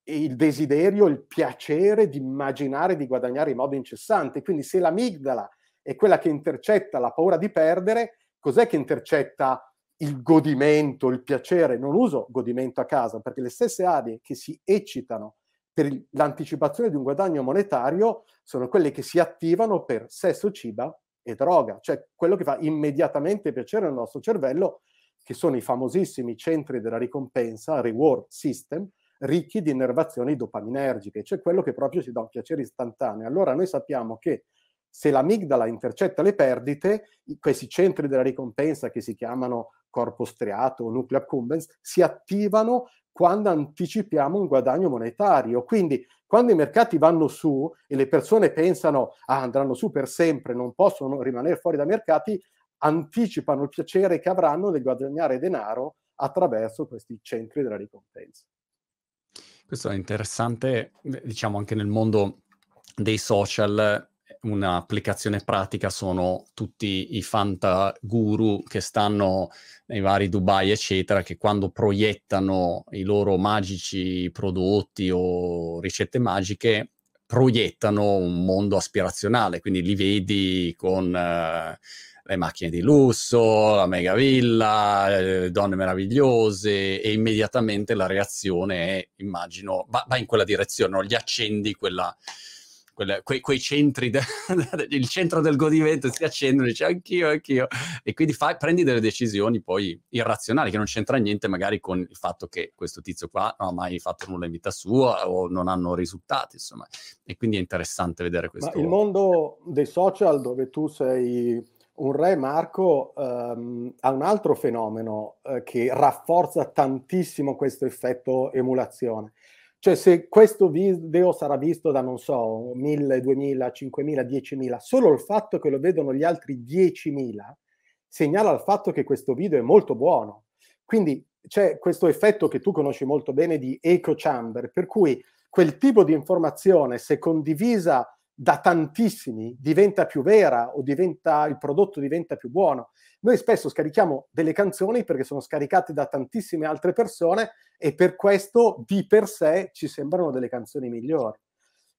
Il desiderio, il piacere di immaginare di guadagnare in modo incessante. Quindi se l'amigdala è quella che intercetta la paura di perdere, cos'è che intercetta il godimento, il piacere? Non uso godimento a casa, perché le stesse aree che si eccitano per l'anticipazione di un guadagno monetario sono quelle che si attivano per sesso, ciba e droga, cioè quello che fa immediatamente piacere al nostro cervello, che sono i famosissimi centri della ricompensa, reward system, ricchi di innervazioni dopaminergiche, cioè quello che proprio ci dà un piacere istantaneo. Allora noi sappiamo che se l'amigdala intercetta le perdite, questi centri della ricompensa che si chiamano corpo striato o nucleo accumbens si attivano quando anticipiamo un guadagno monetario. Quindi quando i mercati vanno su e le persone pensano ah, andranno su per sempre, non possono rimanere fuori dai mercati, anticipano il piacere che avranno di guadagnare denaro attraverso questi centri della ricompensa. Questo è interessante, diciamo anche nel mondo dei social un'applicazione pratica sono tutti i fanta guru che stanno nei vari Dubai, eccetera, che quando proiettano i loro magici prodotti o ricette magiche proiettano un mondo aspirazionale, quindi li vedi con eh, le macchine di lusso, la mega villa, eh, donne meravigliose e immediatamente la reazione è, immagino, va, va in quella direzione, no? gli accendi quella, quelle, quei, quei, centri, de, il centro del godimento si accendono e dice anch'io, anch'io. E quindi fai, prendi delle decisioni poi irrazionali, che non c'entra niente magari con il fatto che questo tizio qua non ha mai fatto nulla in vita sua o non hanno risultati, insomma. E quindi è interessante vedere questo. Ma il mondo dei social dove tu sei un re, Marco, ehm, ha un altro fenomeno eh, che rafforza tantissimo questo effetto emulazione cioè se questo video sarà visto da, non so, 1000, 2000, 5000, 10.000, solo il fatto che lo vedono gli altri 10.000 segnala il fatto che questo video è molto buono. Quindi c'è questo effetto che tu conosci molto bene di echo chamber, per cui quel tipo di informazione, se condivisa da tantissimi, diventa più vera o diventa, il prodotto diventa più buono. Noi spesso scarichiamo delle canzoni perché sono scaricate da tantissime altre persone e per questo di per sé ci sembrano delle canzoni migliori.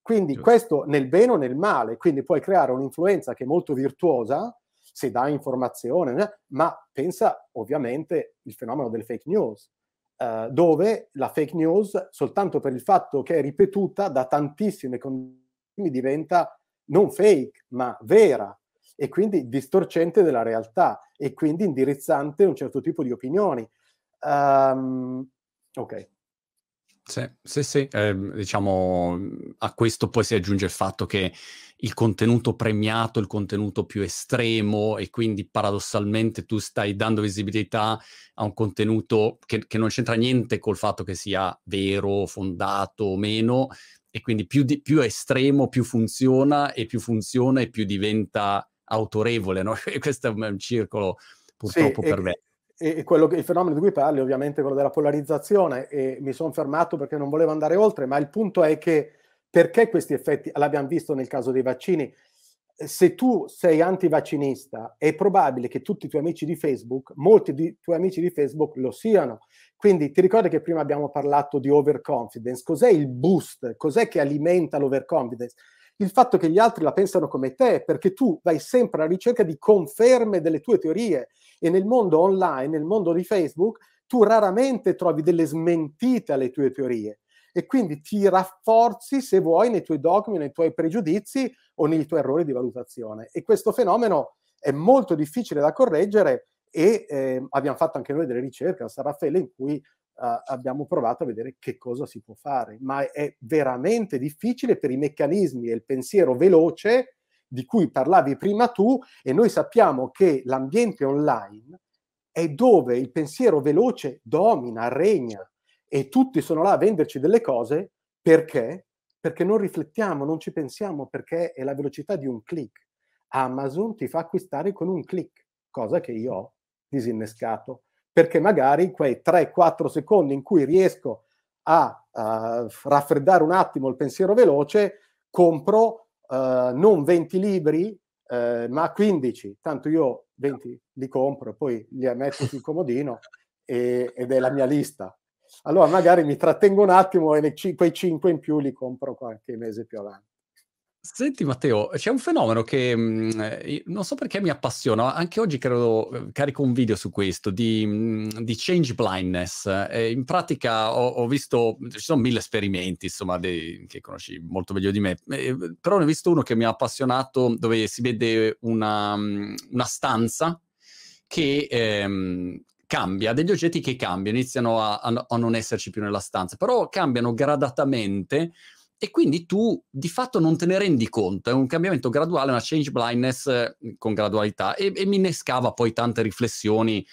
Quindi Giusto. questo nel bene o nel male, quindi puoi creare un'influenza che è molto virtuosa, se dà informazione, eh, ma pensa ovviamente il fenomeno del fake news, eh, dove la fake news, soltanto per il fatto che è ripetuta da tantissime condizioni, diventa non fake, ma vera e quindi distorcente della realtà e quindi indirizzante un certo tipo di opinioni. Um, ok. Sì, sì, sì. Eh, diciamo a questo poi si aggiunge il fatto che il contenuto premiato, il contenuto più estremo e quindi paradossalmente tu stai dando visibilità a un contenuto che, che non c'entra niente col fatto che sia vero, fondato o meno e quindi più, di, più estremo più funziona e più funziona e più diventa autorevole, no? E questo è un circolo purtroppo sì, perverso. E, e quello che, il fenomeno di cui parli ovviamente è quello della polarizzazione e mi sono fermato perché non volevo andare oltre, ma il punto è che perché questi effetti, l'abbiamo visto nel caso dei vaccini, se tu sei antivaccinista è probabile che tutti i tuoi amici di Facebook, molti di tuoi amici di Facebook lo siano. Quindi ti ricordi che prima abbiamo parlato di overconfidence? Cos'è il boost? Cos'è che alimenta l'overconfidence? il fatto che gli altri la pensano come te, perché tu vai sempre alla ricerca di conferme delle tue teorie e nel mondo online, nel mondo di Facebook, tu raramente trovi delle smentite alle tue teorie e quindi ti rafforzi, se vuoi, nei tuoi dogmi, nei tuoi pregiudizi o nei tuoi errori di valutazione. E questo fenomeno è molto difficile da correggere e eh, abbiamo fatto anche noi delle ricerche a San Raffaele in cui uh, abbiamo provato a vedere che cosa si può fare, ma è veramente difficile per i meccanismi e il pensiero veloce di cui parlavi prima tu e noi sappiamo che l'ambiente online è dove il pensiero veloce domina, regna e tutti sono là a venderci delle cose perché? Perché non riflettiamo, non ci pensiamo, perché è la velocità di un click. Amazon ti fa acquistare con un click, cosa che io ho disinnescato perché magari quei 3-4 secondi in cui riesco a uh, raffreddare un attimo il pensiero veloce, compro uh, non 20 libri, uh, ma 15. Tanto io 20 li compro, poi li metto sul comodino e, ed è la mia lista. Allora magari mi trattengo un attimo e quei 5 in più li compro qualche mese più avanti. Senti Matteo, c'è un fenomeno che mh, mm, non so perché mi appassiona, anche oggi credo, eh, carico un video su questo, di, mm, di change blindness. Eh, in pratica ho, ho, visto, ci sono mille esperimenti, insomma, dei, che conosci molto meglio di me, eh, però ne ho visto uno che mi ha appassionato dove si vede una, mm, una stanza che ehm, cambia, degli oggetti che cambiano, iniziano a, a, a non esserci più nella stanza, però cambiano gradatamente e quindi tu di fatto non te ne rendi conto, è un cambiamento graduale, una change blindness eh, con gradualità e, e mi innescava poi tante riflessioni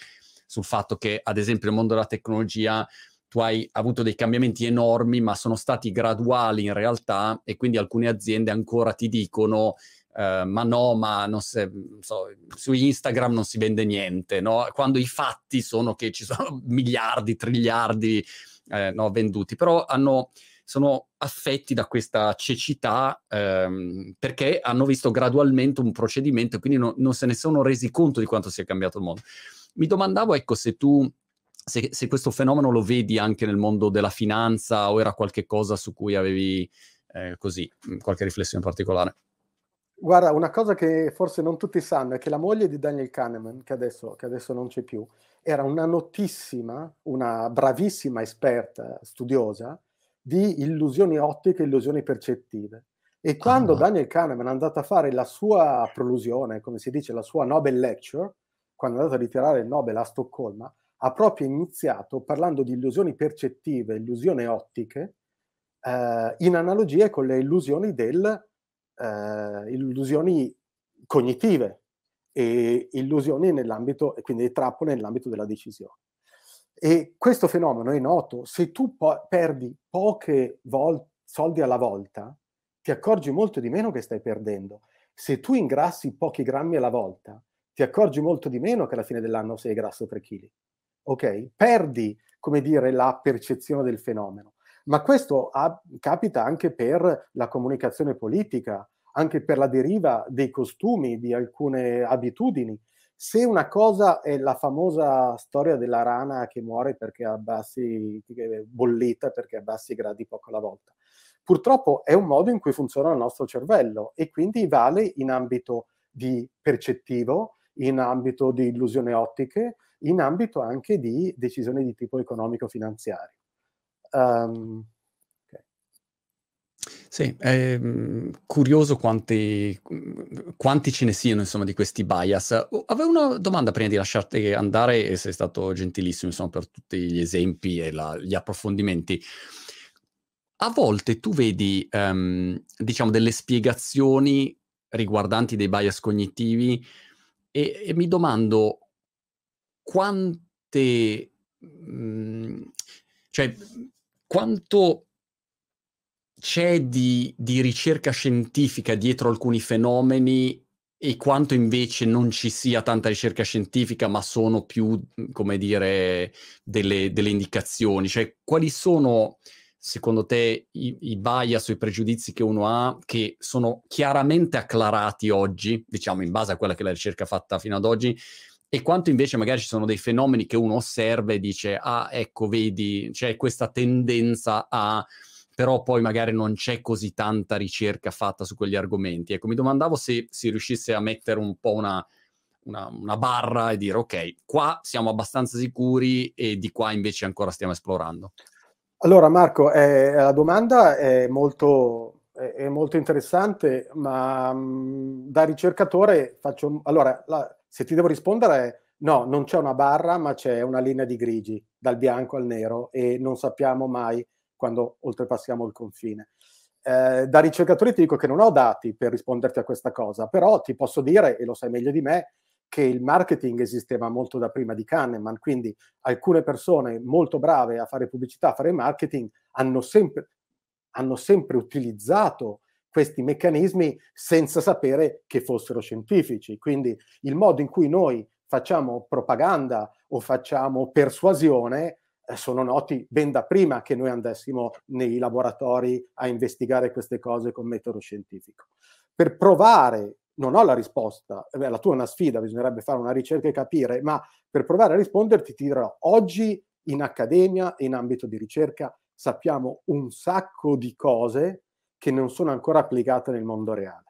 sul fatto che ad esempio nel mondo della tecnologia tu hai avuto dei cambiamenti enormi ma sono stati graduali in realtà e quindi alcune aziende ancora ti dicono Uh, ma no, ma non se, so, su Instagram non si vende niente, no? quando i fatti sono che ci sono miliardi, triliardi eh, no, venduti, però hanno sono affetti da questa cecità ehm, perché hanno visto gradualmente un procedimento e quindi no, non se ne sono resi conto di quanto sia cambiato il mondo. Mi domandavo, ecco, se tu, se, se questo fenomeno lo vedi anche nel mondo della finanza o era qualcosa su cui avevi eh, così, qualche riflessione particolare. Guarda, una cosa che forse non tutti sanno è che la moglie di Daniel Kahneman, che adesso, che adesso non c'è più, era una notissima, una bravissima esperta studiosa di illusioni ottiche e illusioni percettive. E quando ah. Daniel Kahneman è andato a fare la sua prolusione, come si dice, la sua Nobel Lecture, quando è andato a ritirare il Nobel a Stoccolma, ha proprio iniziato parlando di illusioni percettive, illusioni ottiche, eh, in analogia con le illusioni del eh, illusioni cognitive e illusioni nell'ambito, e quindi trappole nell'ambito della decisione. E questo fenomeno è noto, se tu po- perdi poche vol- soldi alla volta, ti accorgi molto di meno che stai perdendo. Se tu ingrassi pochi grammi alla volta, ti accorgi molto di meno che alla fine dell'anno sei grasso 3 kg. Ok? Perdi, come dire, la percezione del fenomeno. Ma questo ha, capita anche per la comunicazione politica, anche per la deriva dei costumi, di alcune abitudini. Se una cosa è la famosa storia della rana che muore perché abbassi, bollita perché abbassi i gradi poco alla volta, purtroppo è un modo in cui funziona il nostro cervello e quindi vale in ambito di percettivo, in ambito di illusioni ottiche, in ambito anche di decisioni di tipo economico-finanziario. Um. Sì, è mhmm, curioso quanti, quanti, ce ne siano insomma di questi bias. Avevo una domanda prima di lasciarti andare e sei stato gentilissimo insomma, per tutti gli esempi e la, gli approfondimenti. A volte tu vedi, um, diciamo, delle spiegazioni riguardanti dei bias cognitivi e, e mi domando quante, mh, cioè, quanto c'è di, di, ricerca scientifica dietro alcuni fenomeni e quanto invece non ci sia tanta ricerca scientifica, ma sono più, come dire, delle, delle indicazioni. Cioè, quali sono, secondo te, i, i bias o i pregiudizi che uno ha che sono chiaramente acclarati oggi, diciamo, in base a quella che è la ricerca fatta fino ad oggi, e quanto invece magari ci sono dei fenomeni che uno osserva e dice, ah, ecco, vedi, c'è questa tendenza a però poi magari non c'è così tanta ricerca fatta su quegli argomenti. Ecco, mi domandavo se si riuscisse a mettere un po' una, una, una, barra e dire, ok, qua siamo abbastanza sicuri e di qua invece ancora stiamo esplorando. Allora Marco, eh, la domanda è molto, è molto interessante, ma mh, mm, da ricercatore faccio... Allora, la, se ti devo rispondere, no, non c'è una barra, ma c'è una linea di grigi, dal bianco al nero, e non sappiamo mai quando oltrepassiamo il confine. Eh, da ricercatore ti dico che non ho dati per risponderti a questa cosa, però ti posso dire, e lo sai meglio di me, che il marketing esisteva molto da prima di Kahneman, quindi alcune persone molto brave a fare pubblicità, a fare marketing, hanno sempre, hanno sempre utilizzato questi meccanismi senza sapere che fossero scientifici. Quindi il modo in cui noi facciamo propaganda o facciamo persuasione eh, sono noti ben da prima che noi andassimo nei laboratori a investigare queste cose con metodo scientifico. Per provare, non ho la risposta, eh, la tua è una sfida, bisognerebbe fare una ricerca e capire, ma per provare a risponderti ti dirò, oggi in accademia, in ambito di ricerca, sappiamo un sacco di cose che non sono ancora applicate nel mondo reale.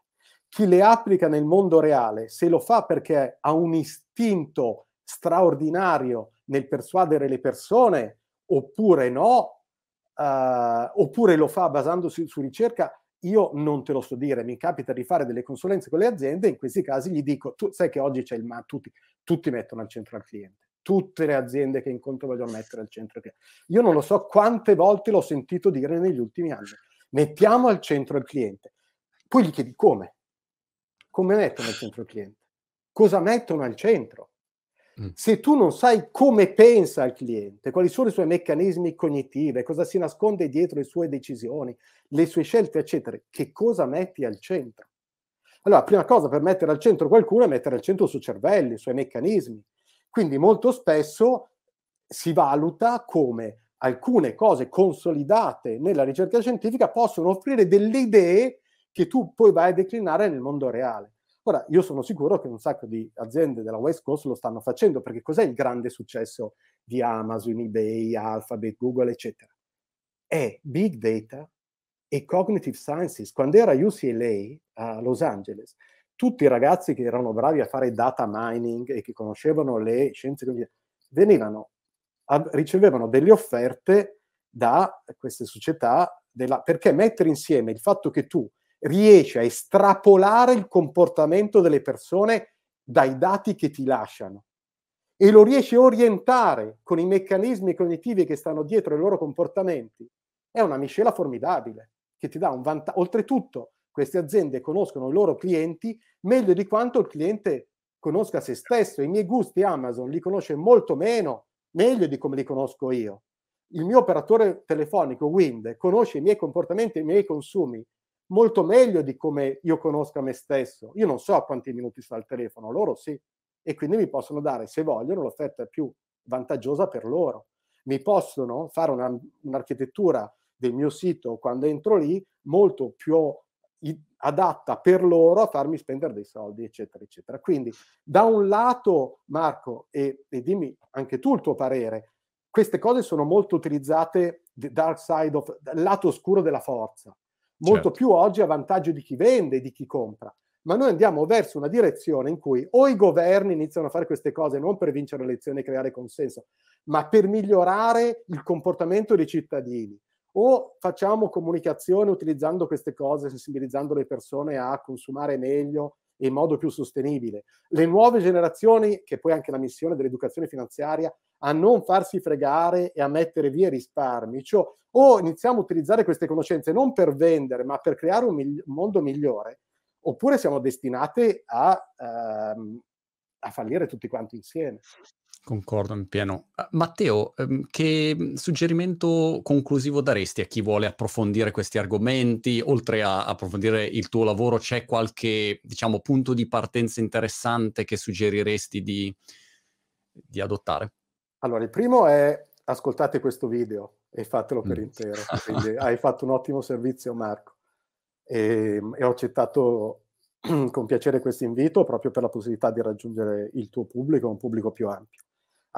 Chi le applica nel mondo reale, se lo fa perché ha un istinto straordinario nel persuadere le persone, oppure no, uh, oppure lo fa basandosi su ricerca, io non te lo so dire, mi capita di fare delle consulenze con le aziende, in questi casi gli dico, tu sai che oggi c'è il ma, tutti, tutti mettono al centro al cliente, tutte le aziende che incontro vogliono mettere al centro al cliente. Io non lo so quante volte l'ho sentito dire negli ultimi anni mettiamo al centro il cliente. Poi gli chiedi come? Come mettono al centro il cliente? Cosa mettono al centro? Mm. Se tu non sai come pensa il cliente, quali sono i suoi meccanismi cognitivi, cosa si nasconde dietro le sue decisioni, le sue scelte, eccetera, che cosa metti al centro? Allora, prima cosa per mettere al centro qualcuno è mettere al centro il suo cervello, i suoi meccanismi. Quindi molto spesso si valuta come alcune cose consolidate nella ricerca scientifica possono offrire delle idee che tu poi vai a declinare nel mondo reale. Ora, io sono sicuro che un sacco di aziende della West Coast lo stanno facendo, perché cos'è il grande successo di Amazon, eBay, Alphabet, Google, eccetera? È big data e Cognitive Sciences. Quando era UCLA a Los Angeles, tutti i ragazzi che erano bravi a fare data mining e che conoscevano le scienze venivano, ricevevano delle offerte da queste società della, perché mettere insieme il fatto che tu riesci a estrapolare il comportamento delle persone dai dati che ti lasciano e lo riesci a orientare con i meccanismi cognitivi che stanno dietro ai loro comportamenti, è una miscela formidabile che ti dà un vantaggio. Oltretutto, queste aziende conoscono i loro clienti meglio di quanto il cliente conosca se stesso. I miei gusti Amazon li conosce molto meno, meglio di come li conosco io. Il mio operatore telefonico Wind conosce i miei comportamenti e i miei consumi molto meglio di come io conosca me stesso. Io non so quanti minuti sta il telefono, loro sì. E quindi mi possono dare, se vogliono, l'offerta più vantaggiosa per loro. Mi possono fare una, un'architettura del mio sito quando entro lì molto più adatta per loro a farmi spendere dei soldi, eccetera, eccetera. Quindi, da un lato, Marco, e, e dimmi anche tu il tuo parere, queste cose sono molto utilizzate, dark side of, lato oscuro della forza, molto certo. più oggi a vantaggio di chi vende e di chi compra. Ma noi andiamo verso una direzione in cui o i governi iniziano a fare queste cose non per vincere le elezioni e creare consenso, ma per migliorare il comportamento dei cittadini o facciamo comunicazione utilizzando queste cose, sensibilizzando le persone a consumare meglio e in modo più sostenibile. Le nuove generazioni, che poi è anche la missione dell'educazione finanziaria, a non farsi fregare e a mettere via i risparmi. Cioè, o iniziamo a utilizzare queste conoscenze non per vendere, ma per creare un, migli- mondo migliore, oppure siamo destinati a, ehm, a fallire tutti quanti insieme. Concordo in pieno. Uh, Matteo, um, che suggerimento conclusivo daresti a chi vuole approfondire questi argomenti? Oltre a approfondire il tuo lavoro, c'è qualche, diciamo, punto di partenza interessante che suggeriresti di, di adottare? Allora, il primo è ascoltate questo video e fatelo per mm. intero. Quindi hai fatto un ottimo servizio, Marco. E, e ho accettato con piacere questo invito proprio per la possibilità di raggiungere il tuo pubblico, un pubblico più ampio.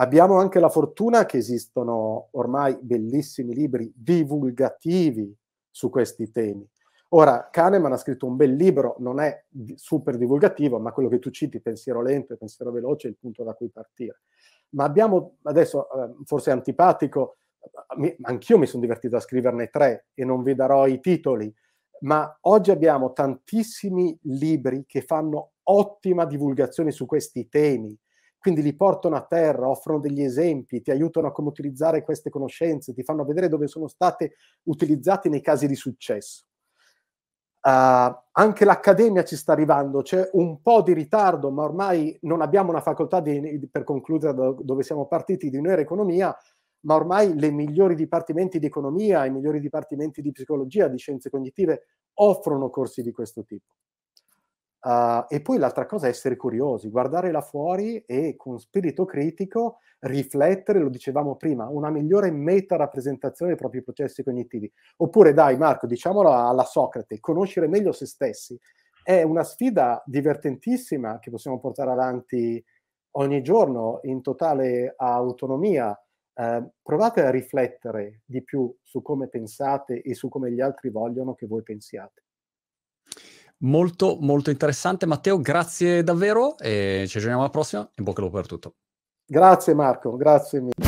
Abbiamo anche la fortuna che esistono ormai bellissimi libri divulgativi su questi temi. Ora, Kahneman ha scritto un bel libro, non è super divulgativo, ma quello che tu citi, pensiero lento e pensiero veloce, è il punto da cui partire. Ma abbiamo, adesso eh, forse è antipatico, anch'io mi sono divertito a scriverne tre e non vi darò i titoli, ma oggi abbiamo tantissimi libri che fanno ottima divulgazione su questi temi quindi li portano a terra, offrono degli esempi, ti aiutano a come utilizzare queste conoscenze, ti fanno vedere dove sono state utilizzate nei casi di successo. Uh, anche l'accademia ci sta arrivando, c'è un po' di ritardo, ma ormai non abbiamo una facoltà di, per concludere da dove siamo partiti di un'era economia, ma ormai le migliori dipartimenti di economia, i migliori dipartimenti di psicologia, di scienze cognitive offrono corsi di questo tipo. Uh, e poi l'altra cosa è essere curiosi, guardare là fuori e con spirito critico riflettere, lo dicevamo prima, una migliore meta rappresentazione dei propri processi cognitivi. Oppure dai Marco, diciamolo alla Socrate, conoscere meglio se stessi. È una sfida divertentissima che possiamo portare avanti ogni giorno in totale autonomia. Uh, provate a riflettere di più su come pensate e su come gli altri vogliono che voi pensiate. Molto, molto interessante. Matteo, grazie davvero e ci aggiorniamo alla prossima. In bocca al lupo per tutto. Grazie Marco, grazie mille.